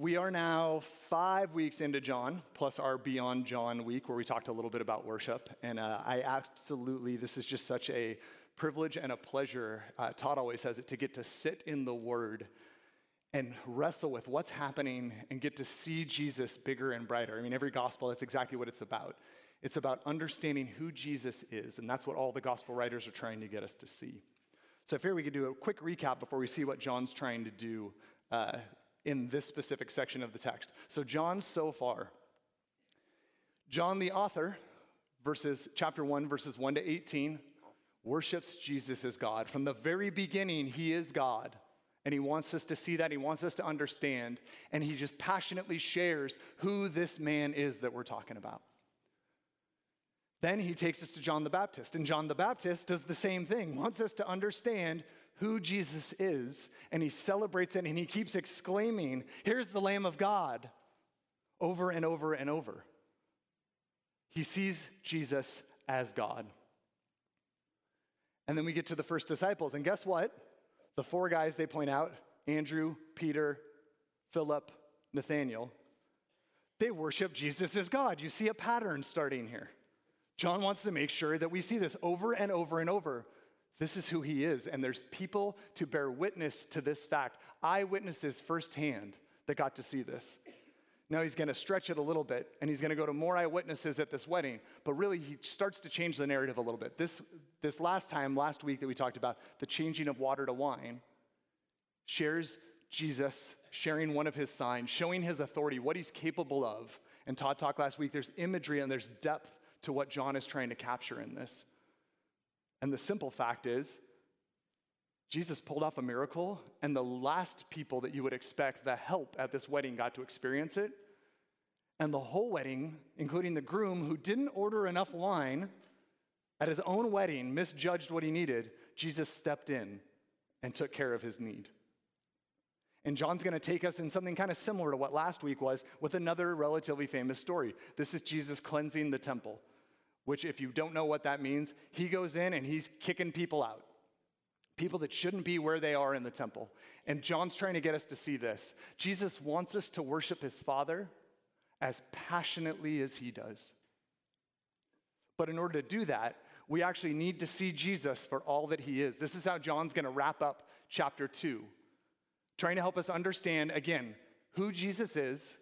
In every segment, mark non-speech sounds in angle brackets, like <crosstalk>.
We are now five weeks into John, plus our Beyond John week, where we talked a little bit about worship. And uh, I absolutely, this is just such a privilege and a pleasure. Uh, Todd always says it to get to sit in the Word and wrestle with what's happening and get to see Jesus bigger and brighter. I mean, every gospel, that's exactly what it's about. It's about understanding who Jesus is, and that's what all the gospel writers are trying to get us to see. So, if here we could do a quick recap before we see what John's trying to do uh, in this specific section of the text. So, John, so far, John the author, verses chapter 1, verses 1 to 18, worships Jesus as God. From the very beginning, he is God. And he wants us to see that. He wants us to understand. And he just passionately shares who this man is that we're talking about. Then he takes us to John the Baptist. And John the Baptist does the same thing, wants us to understand who Jesus is, and he celebrates it and he keeps exclaiming, Here's the Lamb of God, over and over and over. He sees Jesus as God. And then we get to the first disciples, and guess what? The four guys they point out Andrew, Peter, Philip, Nathaniel they worship Jesus as God. You see a pattern starting here. John wants to make sure that we see this over and over and over. This is who he is, and there's people to bear witness to this fact, eyewitnesses firsthand that got to see this. Now he's going to stretch it a little bit, and he's going to go to more eyewitnesses at this wedding, but really he starts to change the narrative a little bit. This, this last time, last week that we talked about, the changing of water to wine, shares Jesus sharing one of his signs, showing his authority, what he's capable of. And Todd talked last week, there's imagery and there's depth to what John is trying to capture in this. And the simple fact is, Jesus pulled off a miracle, and the last people that you would expect the help at this wedding got to experience it. And the whole wedding, including the groom who didn't order enough wine at his own wedding, misjudged what he needed, Jesus stepped in and took care of his need. And John's going to take us in something kind of similar to what last week was with another relatively famous story. This is Jesus cleansing the temple which, if you don't know what that means, he goes in and he's kicking people out. People that shouldn't be where they are in the temple. And John's trying to get us to see this. Jesus wants us to worship his Father as passionately as he does. But in order to do that, we actually need to see Jesus for all that he is. This is how John's going to wrap up chapter 2, trying to help us understand, again, who Jesus is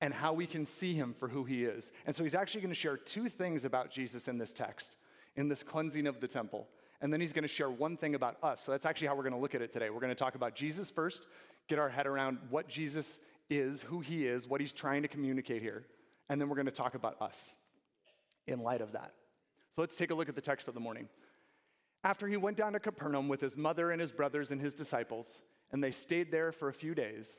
and how we can see him for who he is. And so he's actually going to share two things about Jesus in this text, in this cleansing of the temple. And then he's going to share one thing about us. So that's actually how we're going to look at it today. We're going to talk about Jesus first, get our head around what Jesus is, who he is, what he's trying to communicate here. And then we're going to talk about us in light of that. So let's take a look at the text for the morning. After he went down to Capernaum with his mother and his brothers and his disciples, and they stayed there for a few days,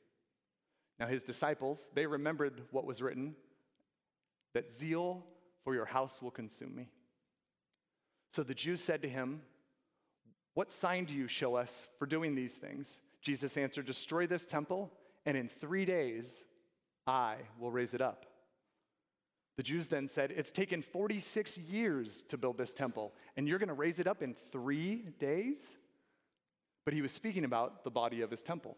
Now, his disciples, they remembered what was written that zeal for your house will consume me. So the Jews said to him, What sign do you show us for doing these things? Jesus answered, Destroy this temple, and in three days I will raise it up. The Jews then said, It's taken 46 years to build this temple, and you're going to raise it up in three days? But he was speaking about the body of his temple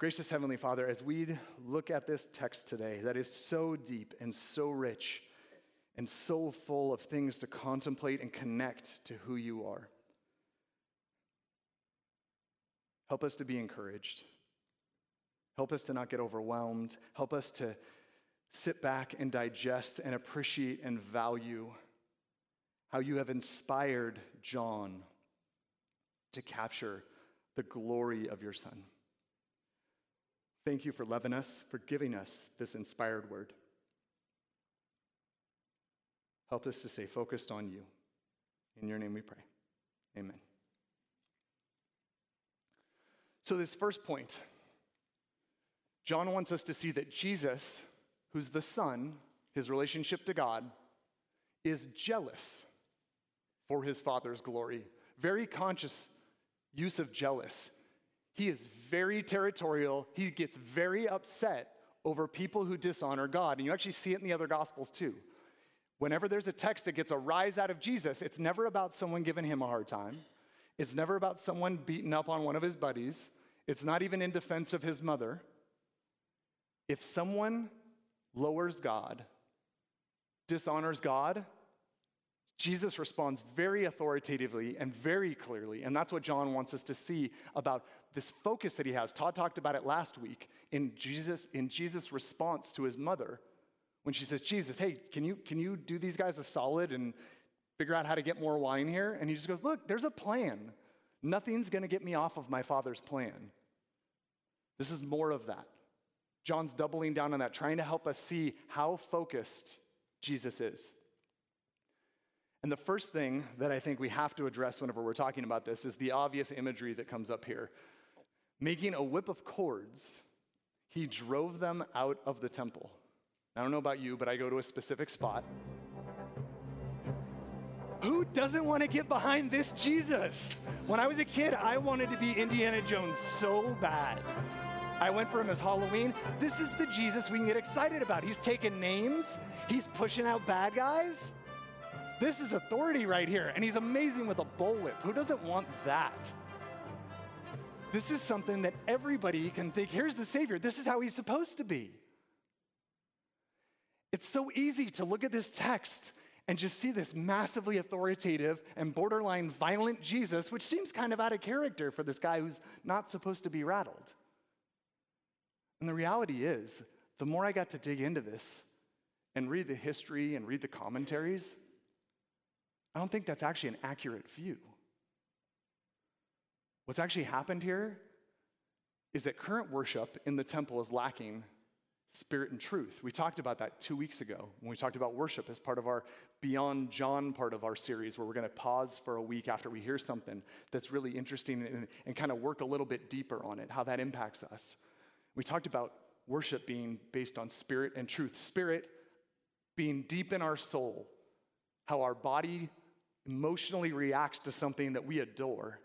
Gracious Heavenly Father, as we look at this text today that is so deep and so rich and so full of things to contemplate and connect to who you are, help us to be encouraged. Help us to not get overwhelmed. Help us to sit back and digest and appreciate and value how you have inspired John to capture the glory of your Son. Thank you for loving us, for giving us this inspired word. Help us to stay focused on you. In your name we pray. Amen. So, this first point, John wants us to see that Jesus, who's the Son, his relationship to God, is jealous for his Father's glory. Very conscious use of jealous. He is very territorial. He gets very upset over people who dishonor God. And you actually see it in the other Gospels too. Whenever there's a text that gets a rise out of Jesus, it's never about someone giving him a hard time. It's never about someone beating up on one of his buddies. It's not even in defense of his mother. If someone lowers God, dishonors God, Jesus responds very authoritatively and very clearly. And that's what John wants us to see about this focus that he has. Todd talked about it last week in Jesus, in Jesus' response to his mother when she says, Jesus, hey, can you, can you do these guys a solid and figure out how to get more wine here? And he just goes, Look, there's a plan. Nothing's going to get me off of my father's plan. This is more of that. John's doubling down on that, trying to help us see how focused Jesus is. And the first thing that I think we have to address whenever we're talking about this is the obvious imagery that comes up here. Making a whip of cords, he drove them out of the temple. I don't know about you, but I go to a specific spot. Who doesn't want to get behind this Jesus? When I was a kid, I wanted to be Indiana Jones so bad. I went for him as Halloween. This is the Jesus we can get excited about. He's taking names, he's pushing out bad guys. This is authority right here. And he's amazing with a bullwhip. Who doesn't want that? This is something that everybody can think here's the Savior. This is how he's supposed to be. It's so easy to look at this text and just see this massively authoritative and borderline violent Jesus, which seems kind of out of character for this guy who's not supposed to be rattled. And the reality is, the more I got to dig into this and read the history and read the commentaries, I don't think that's actually an accurate view. What's actually happened here is that current worship in the temple is lacking spirit and truth. We talked about that two weeks ago when we talked about worship as part of our Beyond John part of our series, where we're going to pause for a week after we hear something that's really interesting and, and kind of work a little bit deeper on it, how that impacts us. We talked about worship being based on spirit and truth. Spirit being deep in our soul, how our body emotionally reacts to something that we adore,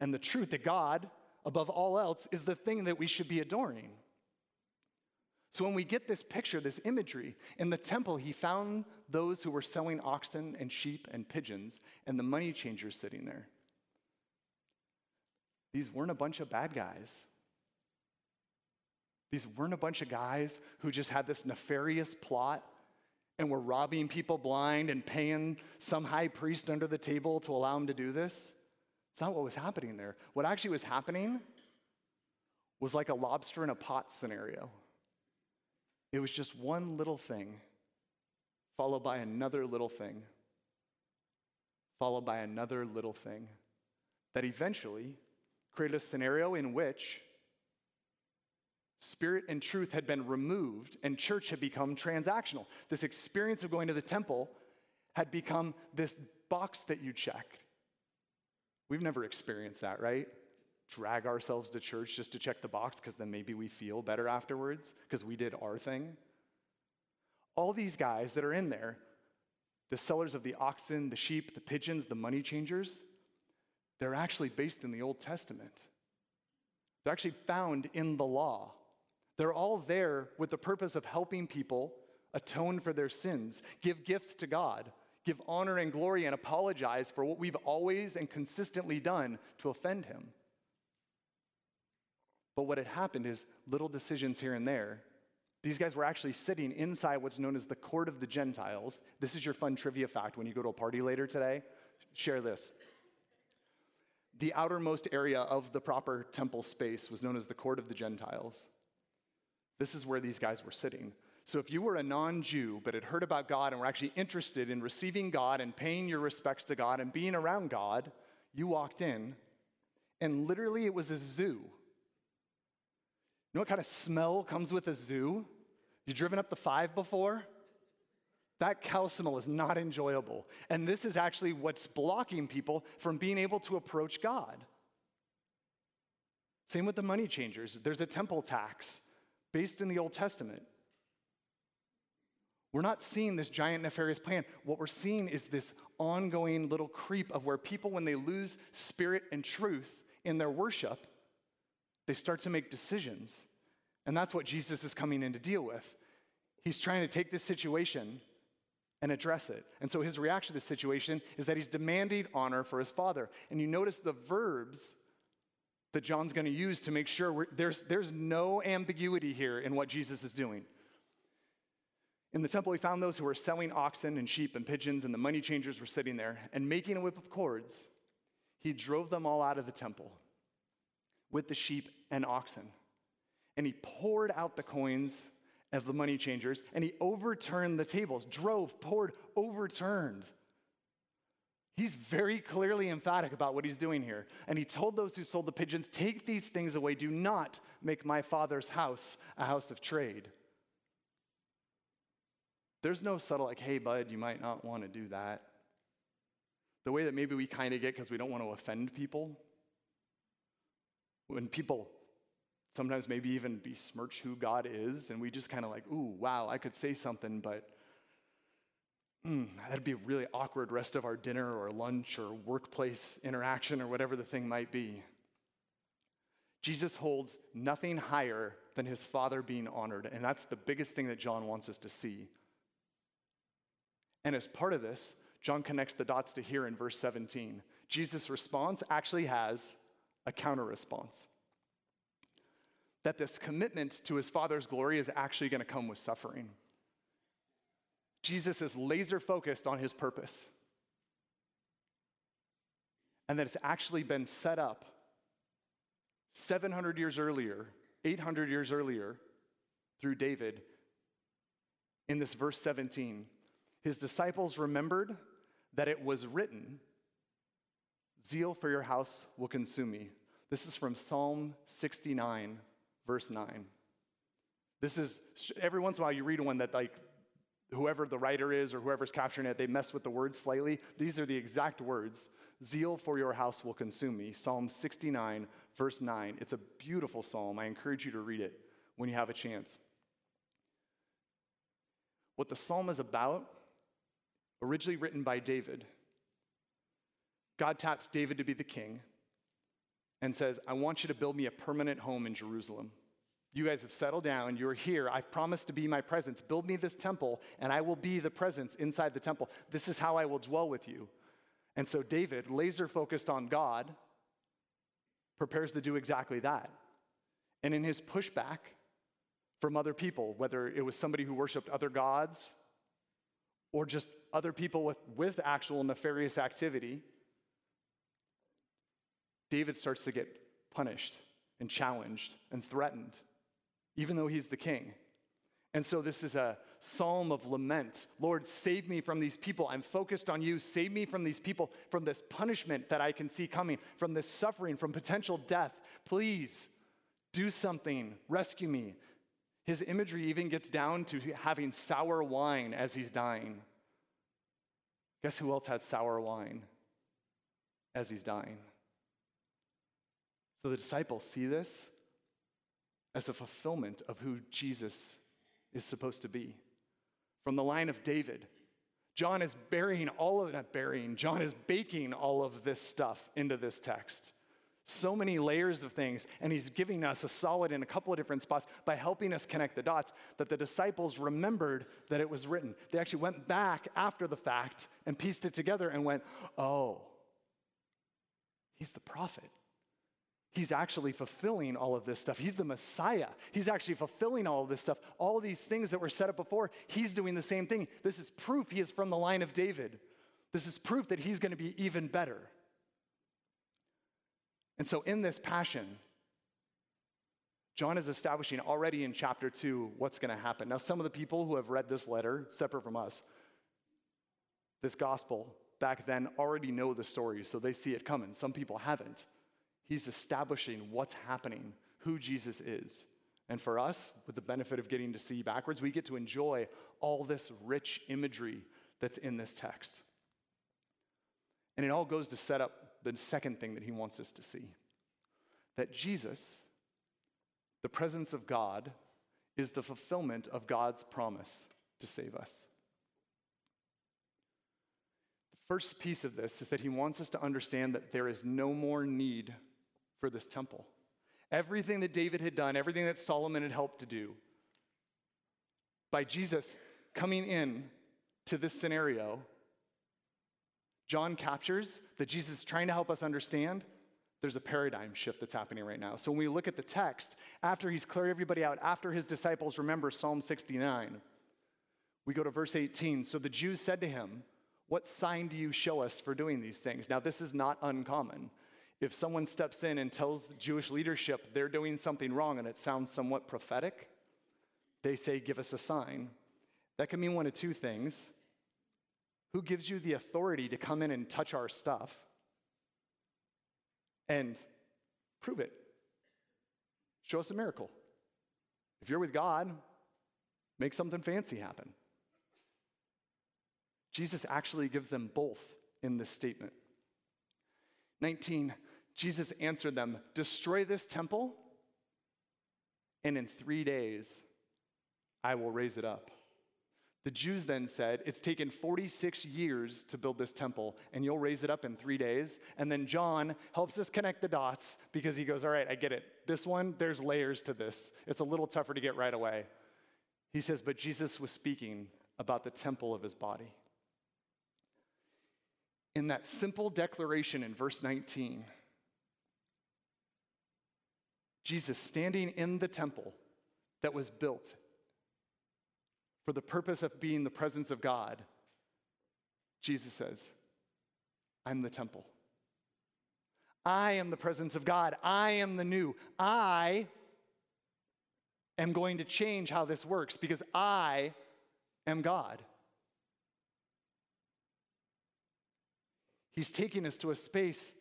and the truth that God, above all else, is the thing that we should be adoring. So when we get this picture, this imagery, in the temple, he found those who were selling oxen and sheep and pigeons and the money changers sitting there. These weren't a bunch of bad guys. These weren't a bunch of guys who just had this nefarious plot and we're robbing people blind and paying some high priest under the table to allow him to do this. It's not what was happening there. What actually was happening was like a lobster in a pot scenario. It was just one little thing, followed by another little thing, followed by another little thing, that eventually created a scenario in which spirit and truth had been removed and church had become transactional. This experience of going to the temple had become this box that you check. We've never experienced that, right? drag ourselves to church just to check the box because then maybe we feel better afterwards because we did our thing. All these guys that are in there, the sellers of the oxen, the sheep, the pigeons, the money changers, they're actually based in the Old Testament. They're actually found in the law. They're all there with the purpose of helping people atone for their sins, give gifts to God, give honor and glory, and apologize for what we've always and consistently done to offend Him. But what had happened is little decisions here and there. These guys were actually sitting inside what's known as the court of the Gentiles. This is your fun trivia fact when you go to a party later today. Share this. The outermost area of the proper temple space was known as the court of the Gentiles. This is where these guys were sitting. So if you were a non Jew but had heard about God and were actually interested in receiving God and paying your respects to God and being around God, you walked in, and literally it was a zoo. You know what kind of smell comes with a zoo? You driven up the five before? That cow smell is not enjoyable. And this is actually what's blocking people from being able to approach God. Same with the money changers. There's a temple tax based in the Old Testament. We're not seeing this giant nefarious plan. What we're seeing is this ongoing little creep of where people, when they lose spirit and truth in their worship, they start to make decisions. And that's what Jesus is coming in to deal with. He's trying to take this situation and address it. And so his reaction to this situation is that he's demanding honor for his father. And you notice the verbs that John's going to use to make sure there's, there's no ambiguity here in what Jesus is doing. In the temple, he found those who were selling oxen and sheep and pigeons, and the money changers were sitting there. And making a whip of cords, he drove them all out of the temple with the sheep and oxen. And he poured out the coins of the money changers, and he overturned the tables, drove, poured, overturned. He's very clearly emphatic about what he's doing here. And he told those who sold the pigeons, Take these things away. Do not make my father's house a house of trade. There's no subtle, like, hey, bud, you might not want to do that. The way that maybe we kind of get because we don't want to offend people. When people sometimes maybe even besmirch who God is, and we just kind of like, ooh, wow, I could say something, but mm, that'd be a really awkward rest of our dinner or lunch or workplace interaction or whatever the thing might be. Jesus holds nothing higher than his Father being honored, and that's the biggest thing that John wants us to see. And as part of this, John connects the dots to here in verse 17. Jesus' response actually has a counter response that this commitment to his Father's glory is actually going to come with suffering. Jesus is laser focused on his purpose. And that it's actually been set up 700 years earlier, 800 years earlier, through David in this verse 17. His disciples remembered that it was written, Zeal for your house will consume me. This is from Psalm 69, verse 9. This is every once in a while you read one that like whoever the writer is or whoever's capturing it, they mess with the words slightly. These are the exact words. Zeal for your house will consume me. Psalm 69, verse 9. It's a beautiful psalm. I encourage you to read it when you have a chance. What the psalm is about, originally written by David, God taps David to be the king and says, I want you to build me a permanent home in Jerusalem. You guys have settled down. You're here. I've promised to be my presence. Build me this temple, and I will be the presence inside the temple. This is how I will dwell with you. And so, David, laser focused on God, prepares to do exactly that. And in his pushback from other people, whether it was somebody who worshiped other gods or just other people with, with actual nefarious activity, David starts to get punished and challenged and threatened even though he's the king. And so this is a psalm of lament. Lord, save me from these people. I'm focused on you. Save me from these people, from this punishment that I can see coming, from this suffering, from potential death. Please do something. Rescue me. His imagery even gets down to having sour wine as he's dying. Guess who else had sour wine as he's dying? So the disciples see this as a fulfillment of who Jesus is supposed to be. From the line of David, John is burying all of not burying, John is baking all of this stuff into this text. So many layers of things, and he's giving us a solid in a couple of different spots by helping us connect the dots that the disciples remembered that it was written. They actually went back after the fact and pieced it together and went, oh, he's the prophet. He's actually fulfilling all of this stuff. He's the Messiah. He's actually fulfilling all of this stuff. All these things that were set up before, he's doing the same thing. This is proof he is from the line of David. This is proof that he's going to be even better. And so, in this passion, John is establishing already in chapter 2 what's going to happen. Now, some of the people who have read this letter, separate from us, this gospel back then already know the story, so they see it coming. Some people haven't. He's establishing what's happening, who Jesus is. And for us, with the benefit of getting to see backwards, we get to enjoy all this rich imagery that's in this text. And it all goes to set up the second thing that he wants us to see that Jesus, the presence of God, is the fulfillment of God's promise to save us. The first piece of this is that he wants us to understand that there is no more need for this temple. Everything that David had done, everything that Solomon had helped to do, by Jesus coming in to this scenario, John captures that Jesus is trying to help us understand there's a paradigm shift that's happening right now. So when we look at the text, after he's cleared everybody out, after his disciples remember Psalm 69, we go to verse 18. So the Jews said to him, What sign do you show us for doing these things? Now, this is not uncommon. If someone steps in and tells the Jewish leadership they're doing something wrong and it sounds somewhat prophetic, they say, Give us a sign. That can mean one of two things. Who gives you the authority to come in and touch our stuff? And prove it. Show us a miracle. If you're with God, make something fancy happen. Jesus actually gives them both in this statement. 19, Jesus answered them Destroy this temple, and in three days I will raise it up. The Jews then said, It's taken 46 years to build this temple, and you'll raise it up in three days. And then John helps us connect the dots because he goes, All right, I get it. This one, there's layers to this. It's a little tougher to get right away. He says, But Jesus was speaking about the temple of his body. In that simple declaration in verse 19, Jesus standing in the temple that was built for the purpose of being the presence of God, Jesus says, I'm the temple. I am the presence of God. I am the new. I am going to change how this works because I am God. He's taking us to a space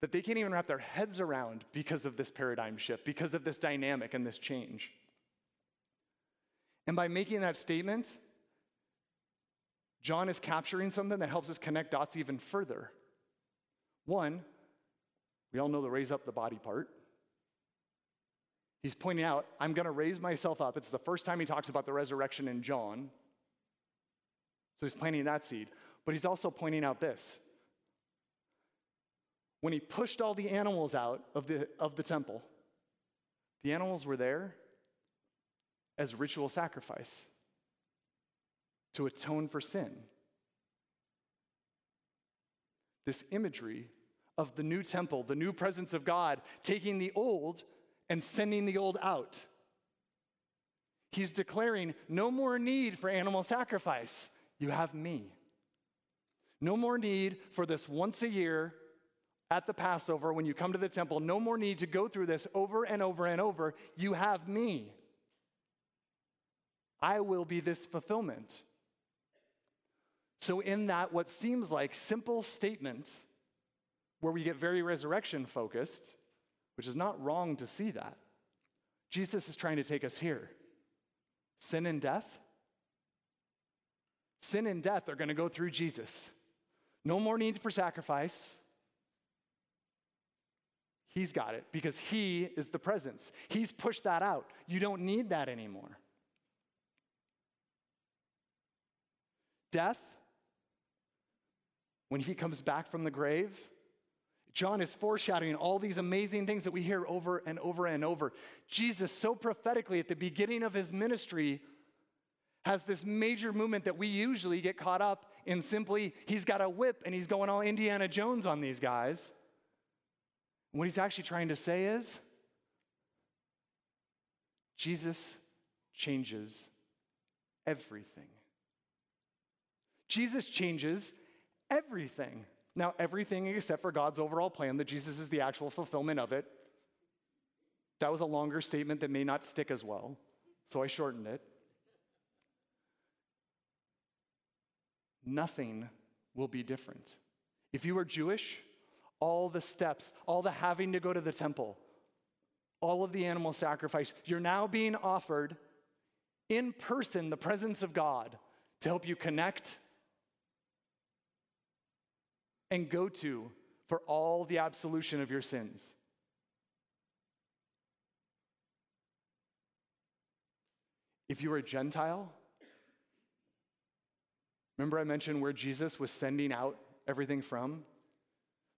that they can't even wrap their heads around because of this paradigm shift, because of this dynamic and this change. And by making that statement, John is capturing something that helps us connect dots even further. One, we all know the raise up the body part. He's pointing out, I'm going to raise myself up. It's the first time he talks about the resurrection in John. So he's planting that seed. But he's also pointing out this. When he pushed all the animals out of the, of the temple, the animals were there as ritual sacrifice to atone for sin. This imagery of the new temple, the new presence of God, taking the old and sending the old out. He's declaring no more need for animal sacrifice. You have me. No more need for this once a year at the Passover when you come to the temple. No more need to go through this over and over and over. You have me. I will be this fulfillment. So, in that, what seems like simple statement, where we get very resurrection focused, which is not wrong to see that, Jesus is trying to take us here. Sin and death? Sin and death are going to go through Jesus. No more need for sacrifice. He's got it because He is the presence. He's pushed that out. You don't need that anymore. death, when he comes back from the grave, John is foreshadowing all these amazing things that we hear over and over and over. Jesus, so prophetically at the beginning of his ministry, has this major movement that we usually get caught up in simply, he's got a whip and he's going all Indiana Jones on these guys. What he's actually trying to say is, Jesus changes everything. Jesus changes everything. Now, everything except for God's overall plan, that Jesus is the actual fulfillment of it. That was a longer statement that may not stick as well, so I shortened it. Nothing will be different. If you are Jewish, all the steps, all the having to go to the temple, all of the animal sacrifice, you're now being offered in person the presence of God to help you connect and go to for all the absolution of your sins. If you are a Gentile, remember I mentioned where Jesus was sending out everything from?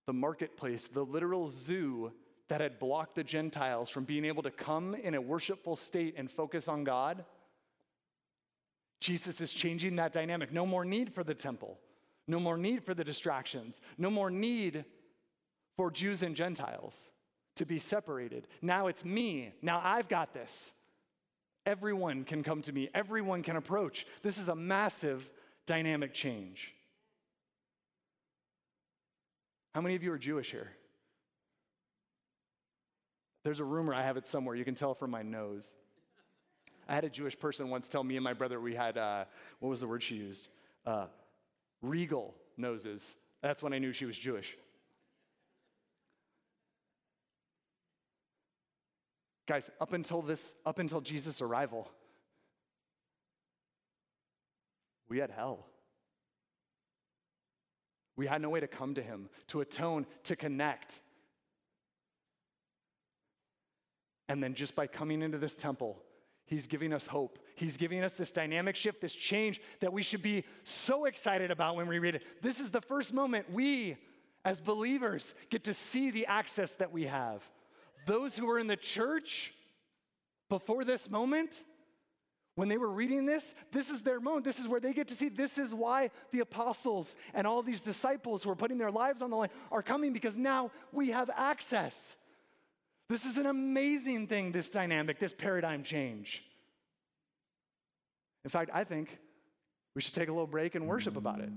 The marketplace, the literal zoo that had blocked the Gentiles from being able to come in a worshipful state and focus on God. Jesus is changing that dynamic. No more need for the temple, no more need for the distractions, no more need for Jews and Gentiles to be separated. Now it's me. Now I've got this. Everyone can come to me, everyone can approach. This is a massive dynamic change. How many of you are Jewish here? There's a rumor, I have it somewhere, you can tell from my nose. I had a Jewish person once tell me and my brother we had, uh, what was the word she used? Uh, regal noses. That's when I knew she was Jewish. Guys, up until this, up until Jesus' arrival, we had hell. We had no way to come to him, to atone, to connect. And then just by coming into this temple, he's giving us hope. He's giving us this dynamic shift, this change that we should be so excited about when we read it. This is the first moment we, as believers, get to see the access that we have. Those who were in the church before this moment, when they were reading this, this is their moment. This is where they get to see this is why the apostles and all these disciples who are putting their lives on the line are coming because now we have access. This is an amazing thing, this dynamic, this paradigm change. In fact, I think we should take a little break and worship about it.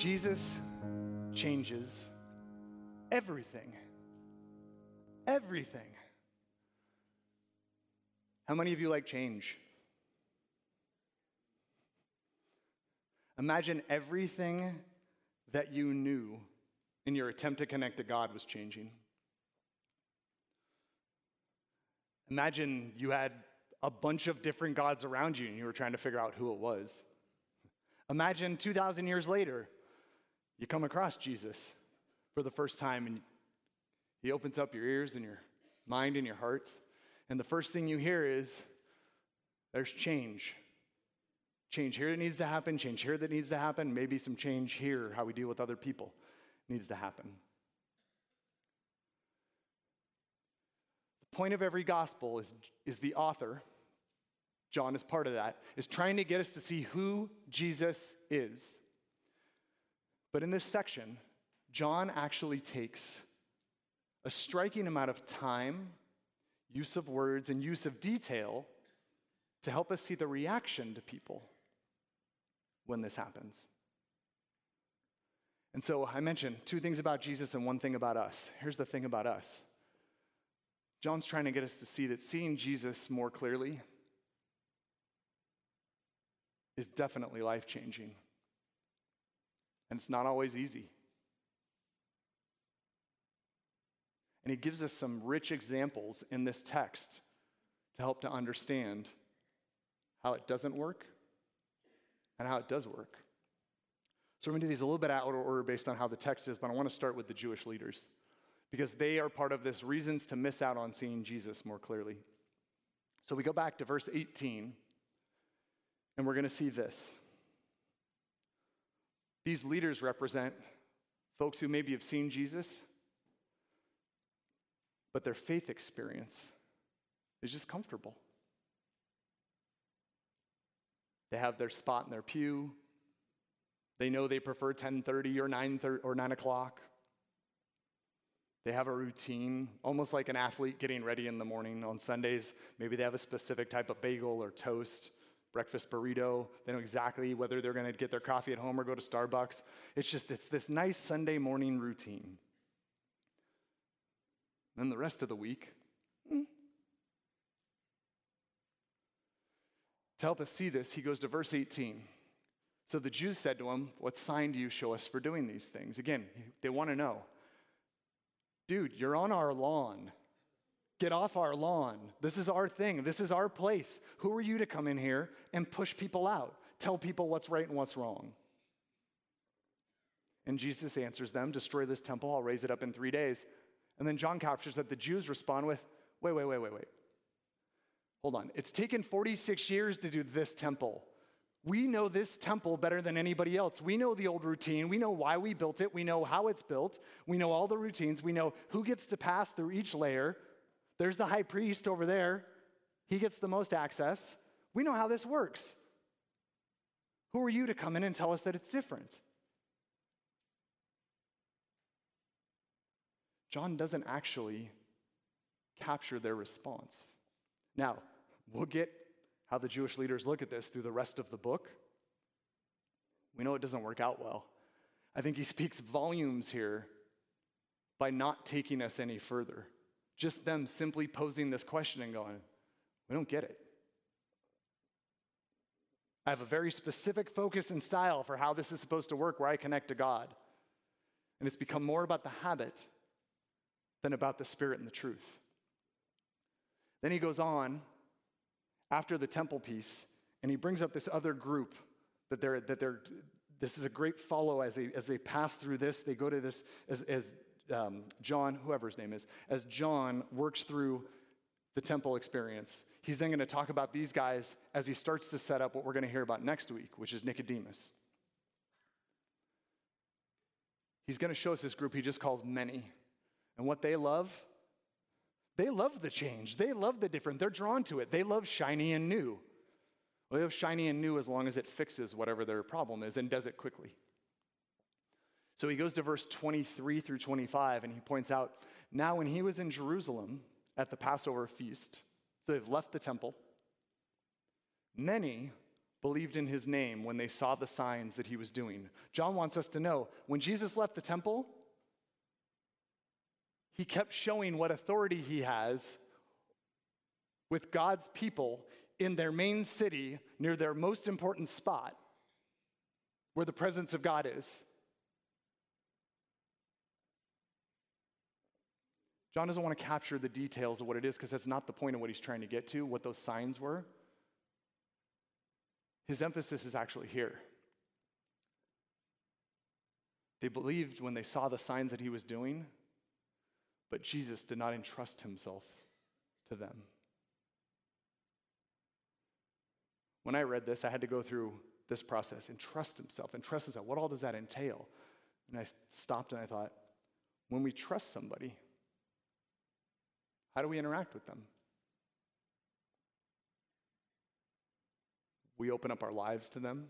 Jesus changes everything. Everything. How many of you like change? Imagine everything that you knew in your attempt to connect to God was changing. Imagine you had a bunch of different gods around you and you were trying to figure out who it was. Imagine 2,000 years later, you come across Jesus for the first time and he opens up your ears and your mind and your hearts. And the first thing you hear is there's change. Change here that needs to happen, change here that needs to happen, maybe some change here, how we deal with other people needs to happen. The point of every gospel is, is the author, John is part of that, is trying to get us to see who Jesus is. But in this section, John actually takes a striking amount of time, use of words, and use of detail to help us see the reaction to people when this happens. And so I mentioned two things about Jesus and one thing about us. Here's the thing about us John's trying to get us to see that seeing Jesus more clearly is definitely life changing. And it's not always easy. And he gives us some rich examples in this text to help to understand how it doesn't work and how it does work. So we're going to do these a little bit out of order based on how the text is, but I want to start with the Jewish leaders because they are part of this reasons to miss out on seeing Jesus more clearly. So we go back to verse 18, and we're going to see this. These leaders represent folks who maybe have seen Jesus, but their faith experience is just comfortable. They have their spot in their pew. They know they prefer 10:30 or 9 or 9 o'clock. They have a routine, almost like an athlete getting ready in the morning. On Sundays, maybe they have a specific type of bagel or toast, breakfast burrito. They know exactly whether they're going to get their coffee at home or go to Starbucks. It's just, it's this nice Sunday morning routine. Then the rest of the week, hmm, To help us see this, he goes to verse 18. So the Jews said to him, What sign do you show us for doing these things? Again, they want to know. Dude, you're on our lawn. Get off our lawn. This is our thing. This is our place. Who are you to come in here and push people out? Tell people what's right and what's wrong. And Jesus answers them Destroy this temple, I'll raise it up in three days. And then John captures that the Jews respond with, Wait, wait, wait, wait, wait. Hold on. It's taken 46 years to do this temple. We know this temple better than anybody else. We know the old routine. We know why we built it. We know how it's built. We know all the routines. We know who gets to pass through each layer. There's the high priest over there. He gets the most access. We know how this works. Who are you to come in and tell us that it's different? John doesn't actually capture their response. Now, we'll get how the Jewish leaders look at this through the rest of the book. We know it doesn't work out well. I think he speaks volumes here by not taking us any further. Just them simply posing this question and going, We don't get it. I have a very specific focus and style for how this is supposed to work where I connect to God. And it's become more about the habit than about the spirit and the truth. Then he goes on after the temple piece and he brings up this other group that they're, that they're this is a great follow as they, as they pass through this. They go to this as, as um, John, whoever his name is, as John works through the temple experience. He's then going to talk about these guys as he starts to set up what we're going to hear about next week, which is Nicodemus. He's going to show us this group he just calls many. And what they love they love the change. They love the different. They're drawn to it. They love shiny and new. They love shiny and new as long as it fixes whatever their problem is and does it quickly. So he goes to verse 23 through 25 and he points out now, when he was in Jerusalem at the Passover feast, so they've left the temple, many believed in his name when they saw the signs that he was doing. John wants us to know when Jesus left the temple, he kept showing what authority he has with God's people in their main city near their most important spot where the presence of God is. John doesn't want to capture the details of what it is because that's not the point of what he's trying to get to, what those signs were. His emphasis is actually here. They believed when they saw the signs that he was doing, but Jesus did not entrust himself to them. When I read this, I had to go through this process and trust himself and trust himself. What all does that entail? And I stopped and I thought, when we trust somebody, how do we interact with them? We open up our lives to them.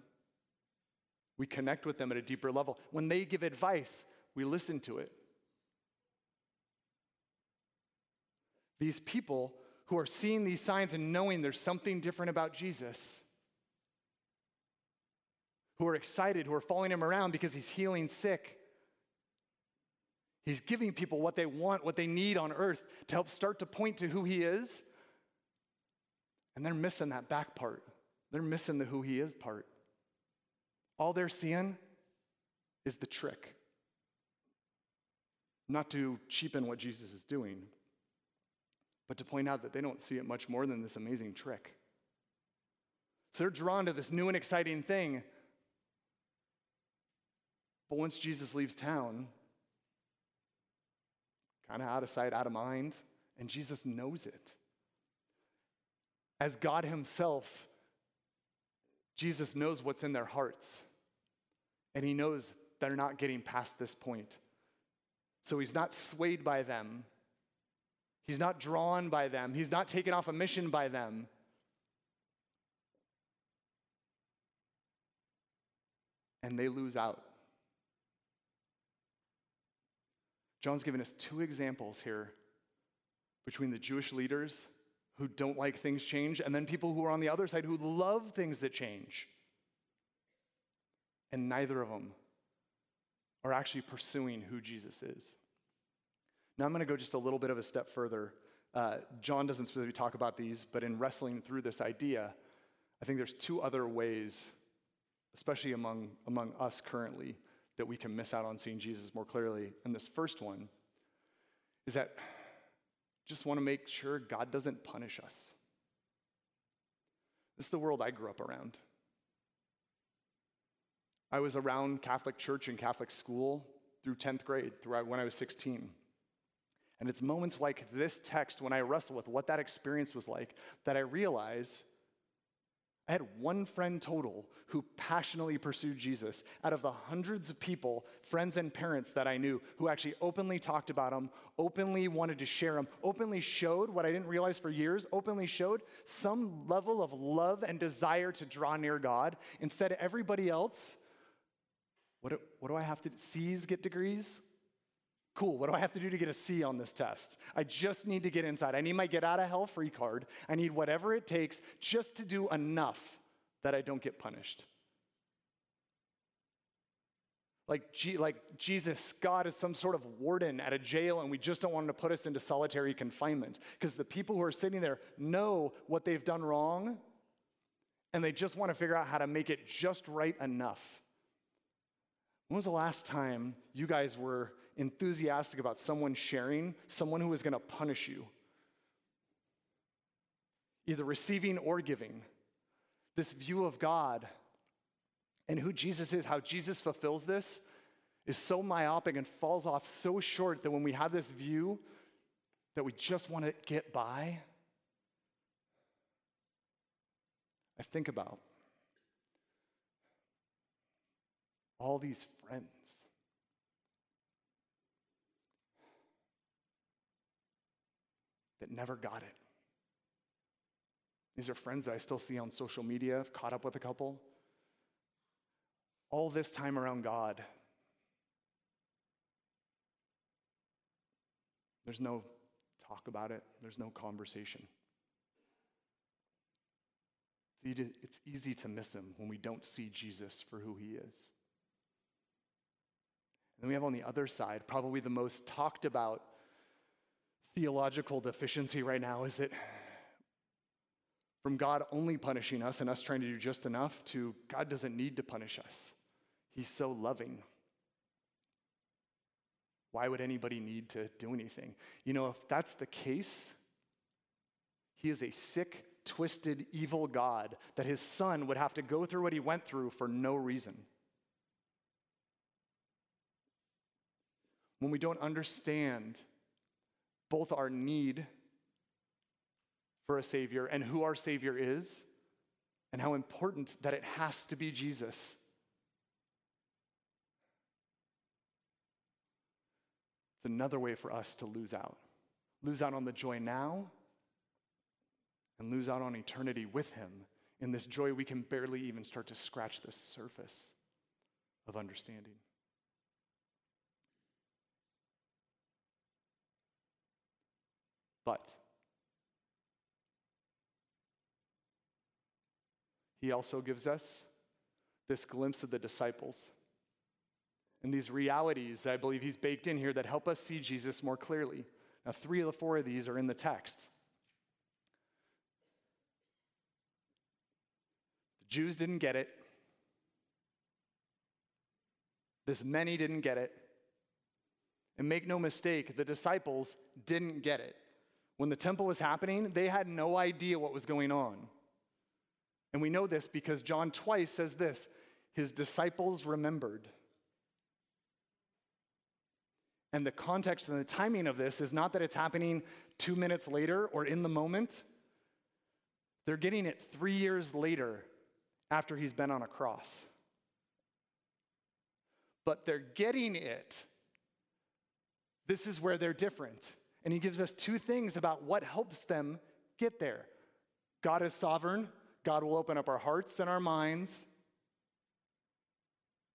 We connect with them at a deeper level. When they give advice, we listen to it. These people who are seeing these signs and knowing there's something different about Jesus, who are excited, who are following him around because he's healing sick. He's giving people what they want, what they need on earth to help start to point to who he is. And they're missing that back part. They're missing the who he is part. All they're seeing is the trick. Not to cheapen what Jesus is doing, but to point out that they don't see it much more than this amazing trick. So they're drawn to this new and exciting thing. But once Jesus leaves town, kind of out of sight, out of mind, and Jesus knows it. As God Himself Jesus knows what's in their hearts, and he knows they're not getting past this point. So he's not swayed by them, he's not drawn by them, he's not taken off a mission by them. And they lose out. John's given us two examples here between the Jewish leaders who don't like things change, and then people who are on the other side who love things that change. And neither of them are actually pursuing who Jesus is. Now, I'm going to go just a little bit of a step further. Uh, John doesn't specifically talk about these, but in wrestling through this idea, I think there's two other ways, especially among, among us currently, that we can miss out on seeing Jesus more clearly. And this first one is that just want to make sure God doesn't punish us. This is the world I grew up around. I was around Catholic church and Catholic school through 10th grade, throughout uh, when I was 16. And it's moments like this text when I wrestle with what that experience was like that I realize I had one friend total who passionately pursued Jesus out of the hundreds of people, friends and parents that I knew, who actually openly talked about him, openly wanted to share him, openly showed what I didn't realize for years, openly showed some level of love and desire to draw near God. Instead, of everybody else, what do, what do I have to, C's get degrees? Cool, what do I have to do to get a C on this test? I just need to get inside. I need my get out of hell free card. I need whatever it takes just to do enough that I don't get punished. Like, G- like Jesus, God is some sort of warden at a jail, and we just don't want him to put us into solitary confinement because the people who are sitting there know what they've done wrong, and they just want to figure out how to make it just right enough. When was the last time you guys were enthusiastic about someone sharing, someone who is going to punish you, either receiving or giving. This view of God and who Jesus is, how Jesus fulfills this, is so myopic and falls off so short that when we have this view that we just want to get by, I think about all these friends that never got it. These are friends that I still see on social media, I've caught up with a couple. All this time around God, there's no talk about it, there's no conversation. It's easy to miss him when we don't see Jesus for who he is. And then we have on the other side, probably the most talked about theological deficiency right now is that from God only punishing us and us trying to do just enough to God doesn't need to punish us. He's so loving. Why would anybody need to do anything? You know, if that's the case, he is a sick, twisted, evil God that his son would have to go through what he went through for no reason. When we don't understand both our need for a Savior and who our Savior is, and how important that it has to be Jesus. It's another way for us to lose out. Lose out on the joy now and lose out on eternity with Him in this joy we can barely even start to scratch the surface of understanding. But he also gives us this glimpse of the disciples and these realities that I believe he's baked in here that help us see Jesus more clearly. Now, three of the four of these are in the text. The Jews didn't get it. This many didn't get it. And make no mistake, the disciples didn't get it. When the temple was happening, they had no idea what was going on. And we know this because John twice says this his disciples remembered. And the context and the timing of this is not that it's happening two minutes later or in the moment. They're getting it three years later after he's been on a cross. But they're getting it. This is where they're different. And he gives us two things about what helps them get there God is sovereign, God will open up our hearts and our minds.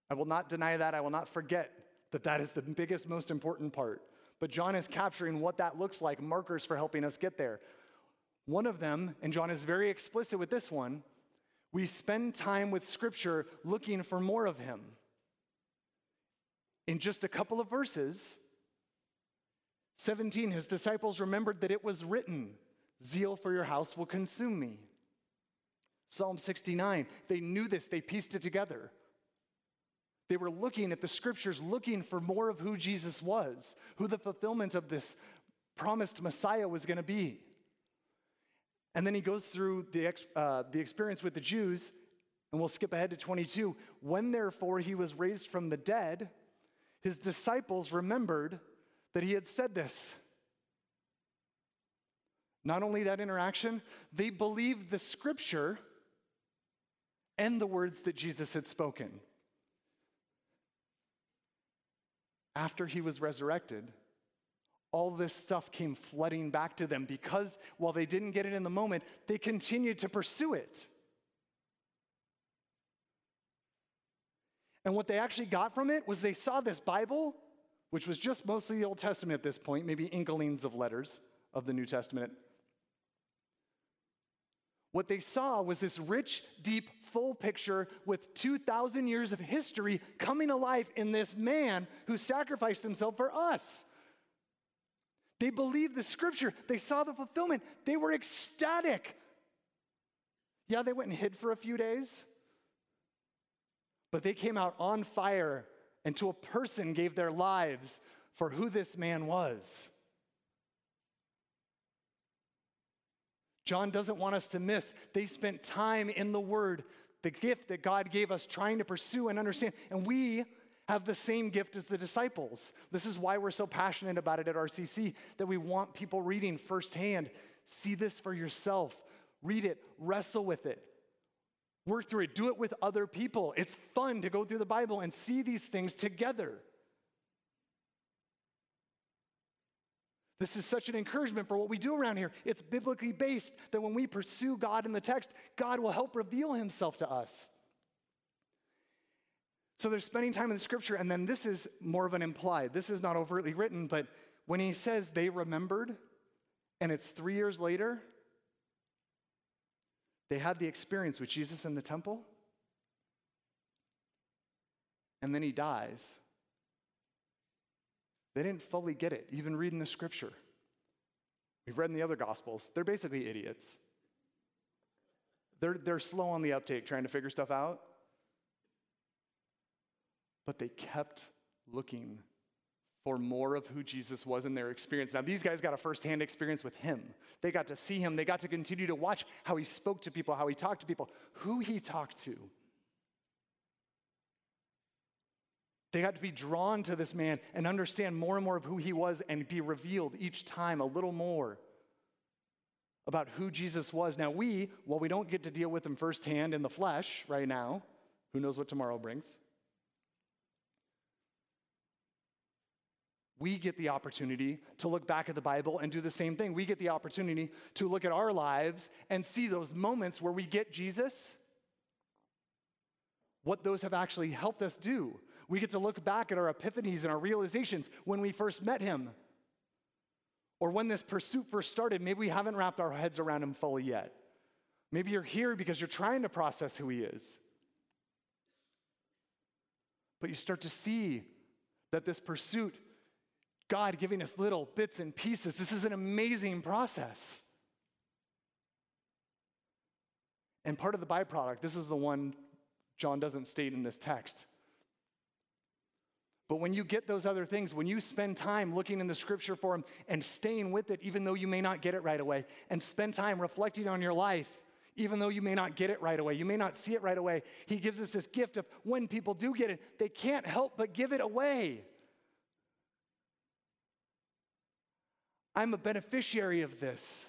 I will not deny that. I will not forget that that is the biggest, most important part. But John is capturing what that looks like, markers for helping us get there. One of them, and John is very explicit with this one, we spend time with Scripture looking for more of him. In just a couple of verses, 17, his disciples remembered that it was written, Zeal for your house will consume me. Psalm 69, they knew this, they pieced it together. They were looking at the scriptures, looking for more of who Jesus was, who the fulfillment of this promised Messiah was going to be. And then he goes through the, uh, the experience with the Jews, and we'll skip ahead to 22. When therefore he was raised from the dead, his disciples remembered that he had said this. Not only that interaction, they believed the scripture and the words that Jesus had spoken. After he was resurrected, all this stuff came flooding back to them because while they didn't get it in the moment, they continued to pursue it. And what they actually got from it was they saw this Bible which was just mostly the Old Testament at this point, maybe inklings of letters of the New Testament. What they saw was this rich, deep, full picture with 2,000 years of history coming alive in this man who sacrificed himself for us. They believed the scripture, they saw the fulfillment, they were ecstatic. Yeah, they went and hid for a few days, but they came out on fire and to a person gave their lives for who this man was. John doesn't want us to miss. They spent time in the Word, the gift that God gave us, trying to pursue and understand. And we have the same gift as the disciples. This is why we're so passionate about it at RCC, that we want people reading firsthand. See this for yourself, read it, wrestle with it, Work through it. Do it with other people. It's fun to go through the Bible and see these things together. This is such an encouragement for what we do around here. It's biblically based that when we pursue God in the text, God will help reveal himself to us. So they're spending time in the scripture, and then this is more of an implied. This is not overtly written, but when he says they remembered, and it's three years later, They had the experience with Jesus in the temple, and then he dies. They didn't fully get it, even reading the scripture. We've read in the other gospels, they're basically idiots. They're, they're slow on the uptake trying to figure stuff out. But they kept looking for more of who Jesus was in their experience. Now, these guys got a firsthand experience with him. They got to see him, they got to continue to watch how he spoke to people, how he talked to people, who he talked to. They got to be drawn to this man and understand more and more of who he was and be revealed each time a little more about who Jesus was. Now, we, while we don't get to deal with him firsthand in the flesh right now, who knows what tomorrow brings? We get the opportunity to look back at the Bible and do the same thing. We get the opportunity to look at our lives and see those moments where we get Jesus, what those have actually helped us do. We get to look back at our epiphanies and our realizations when we first met him. Or when this pursuit first started, maybe we haven't wrapped our heads around him fully yet. Maybe you're here because you're trying to process who he is. But you start to see that this pursuit, God giving us little bits and pieces, this is an amazing process. And part of the byproduct, this is the one John doesn't state in this text. But when you get those other things, when you spend time looking in the scripture for them and staying with it, even though you may not get it right away, and spend time reflecting on your life, even though you may not get it right away, you may not see it right away, he gives us this gift of when people do get it, they can't help but give it away. I'm a beneficiary of this.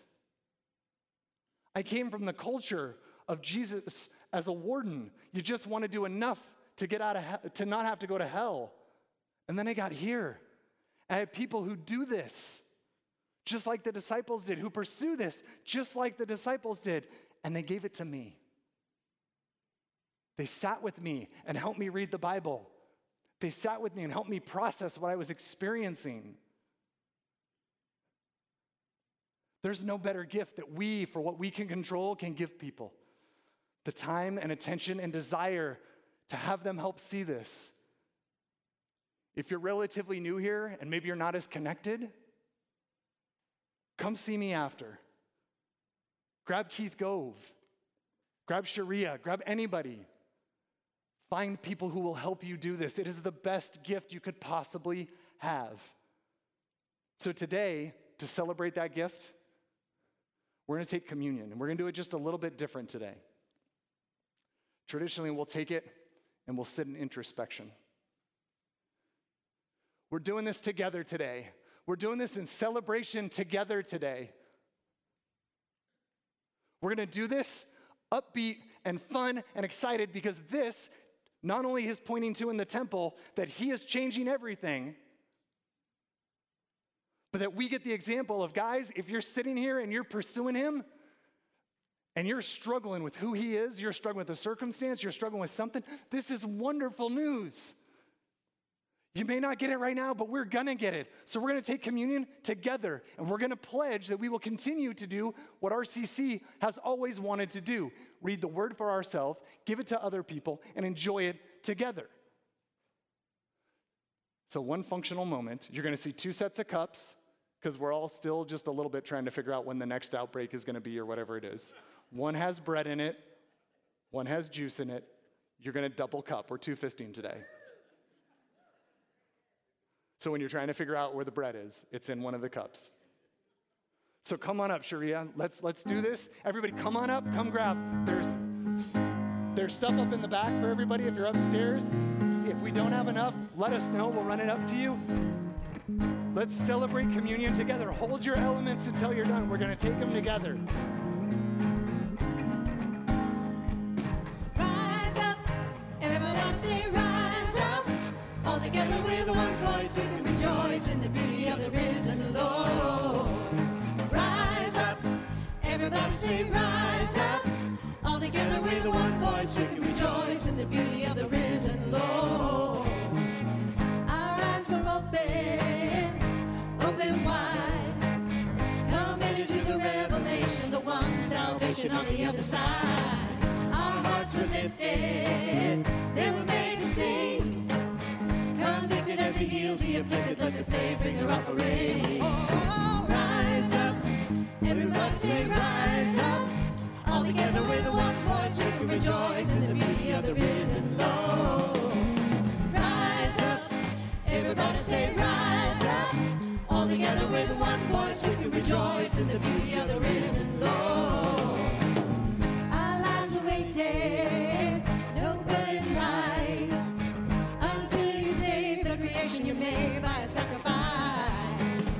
I came from the culture of Jesus as a warden. You just want to do enough to get out of he- to not have to go to hell. And then I got here. I had people who do this, just like the disciples did, who pursue this, just like the disciples did, and they gave it to me. They sat with me and helped me read the Bible. They sat with me and helped me process what I was experiencing. There's no better gift that we, for what we can control, can give people the time and attention and desire to have them help see this. If you're relatively new here and maybe you're not as connected, come see me after. Grab Keith Gove, grab Sharia, grab anybody. Find people who will help you do this. It is the best gift you could possibly have. So, today, to celebrate that gift, we're going to take communion, and we're going to do it just a little bit different today. Traditionally, we'll take it and we'll sit in introspection. We're doing this together today. We're doing this in celebration together today. We're going to do this upbeat and fun and excited because this not only is pointing to in the temple that he is changing everything, but that we get the example of guys, if you're sitting here and you're pursuing him and you're struggling with who he is, you're struggling with a circumstance, you're struggling with something, this is wonderful news. You may not get it right now, but we're gonna get it. So we're gonna take communion together and we're gonna pledge that we will continue to do what RCC has always wanted to do read the word for ourselves, give it to other people, and enjoy it together. So, one functional moment, you're gonna see two sets of cups, because we're all still just a little bit trying to figure out when the next outbreak is gonna be or whatever it is. One has bread in it, one has juice in it. You're gonna double cup. We're two fisting today. So when you're trying to figure out where the bread is, it's in one of the cups. So come on up, Sharia. Let's let's do this. Everybody, come on up. Come grab. There's there's stuff up in the back for everybody if you're upstairs. If we don't have enough, let us know. We'll run it up to you. Let's celebrate communion together. Hold your elements until you're done. We're going to take them together. Rise up, everyone say rise up. All together with one voice we can rejoice in the beauty of the risen Lord. Rise up, everybody say rise up. All together with one voice we can rejoice in the beauty of the risen Lord. Our eyes were open, the revelation, the one salvation on the other side. Our hearts were lifted, they were made to sing. Convicted as he heals the afflicted, let the they bring their offering. Rise up, everybody say rise up. All together with the one voice, we can rejoice in the beauty of the risen Lord. Rise up, everybody say rise. All together with one voice, we can rejoice in the beauty of the risen Lord. Our lives were waiting, no burning light, until you saved the creation you made by a sacrifice.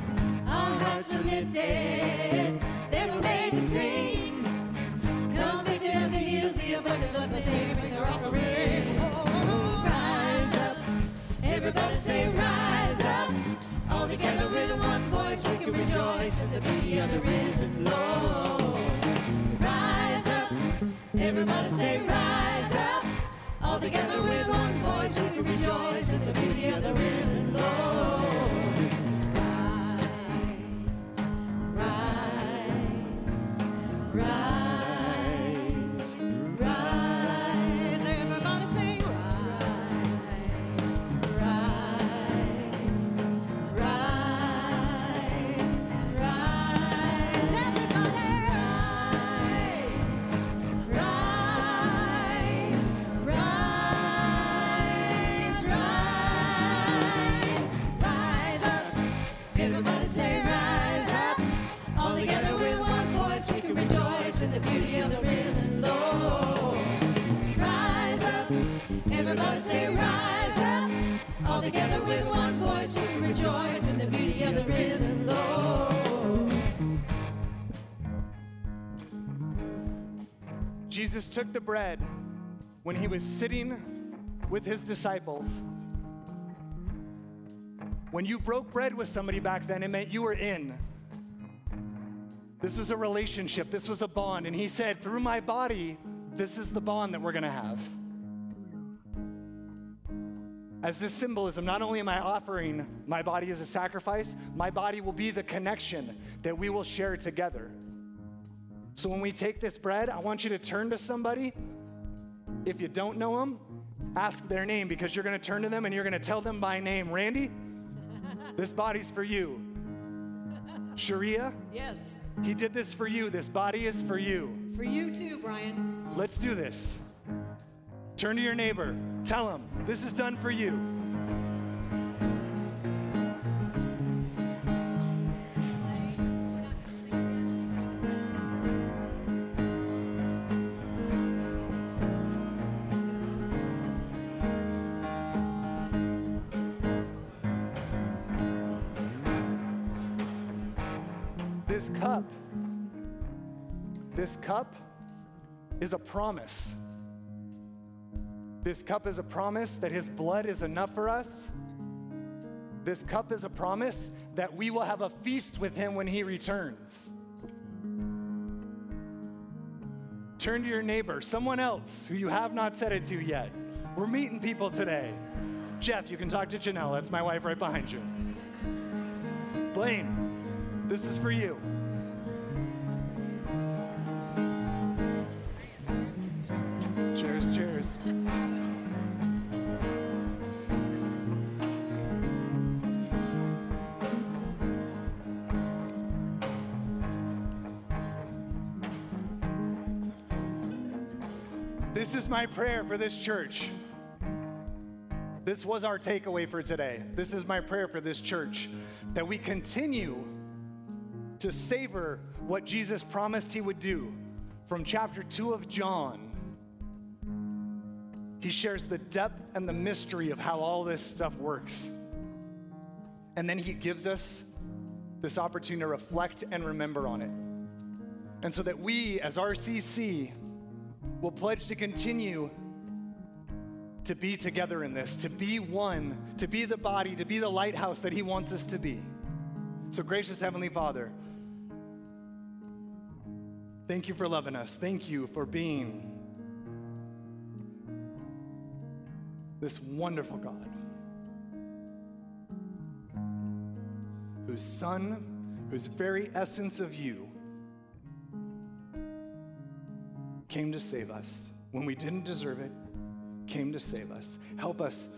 Our hearts were lifted, they were made to sing. Convicted as it heals the afflicted, let the Savior their offering. Oh, rise up, everybody say rise together with one voice, we can rejoice in the beauty of the risen Lord. Rise up, everybody say rise up. All together with one voice, we can rejoice in the beauty of the risen Lord. Together with one voice, we rejoice in the beauty of the risen Lord. Jesus took the bread when he was sitting with his disciples. When you broke bread with somebody back then, it meant you were in. This was a relationship, this was a bond. And he said, Through my body, this is the bond that we're gonna have. As this symbolism, not only am I offering my body as a sacrifice, my body will be the connection that we will share together. So when we take this bread, I want you to turn to somebody. If you don't know them, ask their name because you're going to turn to them and you're going to tell them by name, Randy, <laughs> this body's for you. Sharia, Yes. he did this for you. This body is for you. For you too, Brian. Let's do this. Turn to your neighbor. Tell him, this is done for you. This cup, this cup is a promise. This cup is a promise that His blood is enough for us. This cup is a promise that we will have a feast with Him when He returns. Turn to your neighbor, someone else who you have not said it to yet. We're meeting people today. Jeff, you can talk to Janelle. That's my wife right behind you. Blaine, this is for you. Cheers, cheers. My prayer for this church. This was our takeaway for today. This is my prayer for this church that we continue to savor what Jesus promised he would do. From chapter 2 of John, he shares the depth and the mystery of how all this stuff works. And then he gives us this opportunity to reflect and remember on it. And so that we, as RCC, will pledge to continue to be together in this, to be one, to be the body, to be the lighthouse that He wants us to be. So, gracious Heavenly Father, thank you for loving us. Thank you for being this wonderful God whose Son, whose very essence of you, came to save us when we didn't deserve it, came to save us. Help us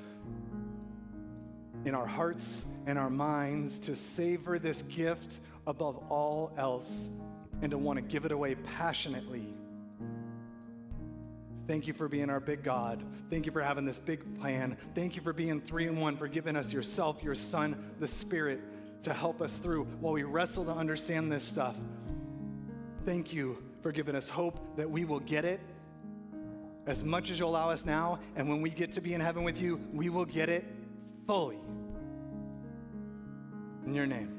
in our hearts and our minds to savor this gift above all else and to want to give it away passionately. Thank you for being our big God. Thank you for having this big plan. Thank you for being three in one, for giving us yourself, your Son, the Spirit to help us through while we wrestle to understand this stuff. Thank you for giving us hope that we will get it as much as you allow us now. And when we get to be in heaven with you, we will get it fully. In your name.